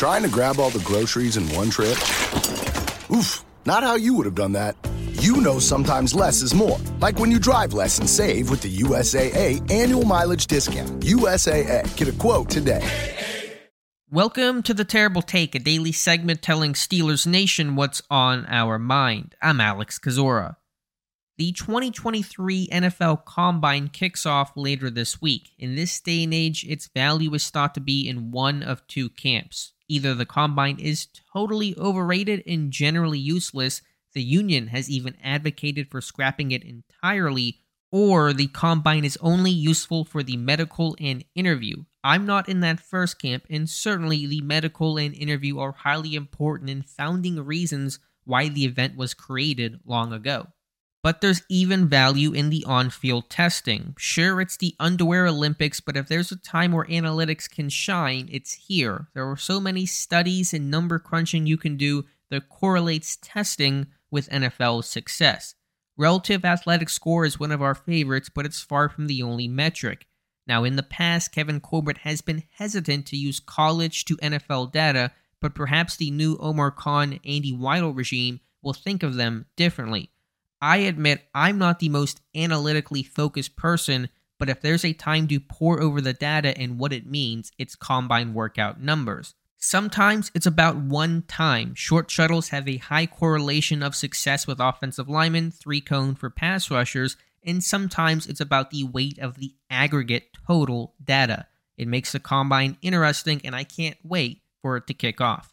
Trying to grab all the groceries in one trip? Oof, not how you would have done that. You know sometimes less is more. Like when you drive less and save with the USAA annual mileage discount. USAA, get a quote today. Welcome to the Terrible Take, a daily segment telling Steelers Nation what's on our mind. I'm Alex Kozora. The 2023 NFL Combine kicks off later this week. In this day and age, its value is thought to be in one of two camps. Either the Combine is totally overrated and generally useless, the union has even advocated for scrapping it entirely, or the Combine is only useful for the medical and interview. I'm not in that first camp, and certainly the medical and interview are highly important and founding reasons why the event was created long ago. But there's even value in the on field testing. Sure, it's the underwear Olympics, but if there's a time where analytics can shine, it's here. There are so many studies and number crunching you can do that correlates testing with NFL success. Relative athletic score is one of our favorites, but it's far from the only metric. Now, in the past, Kevin Colbert has been hesitant to use college to NFL data, but perhaps the new Omar Khan Andy Weidel regime will think of them differently. I admit I'm not the most analytically focused person, but if there's a time to pour over the data and what it means, it's combine workout numbers. Sometimes it's about one time. Short shuttles have a high correlation of success with offensive linemen, three cone for pass rushers, and sometimes it's about the weight of the aggregate total data. It makes the combine interesting, and I can't wait for it to kick off.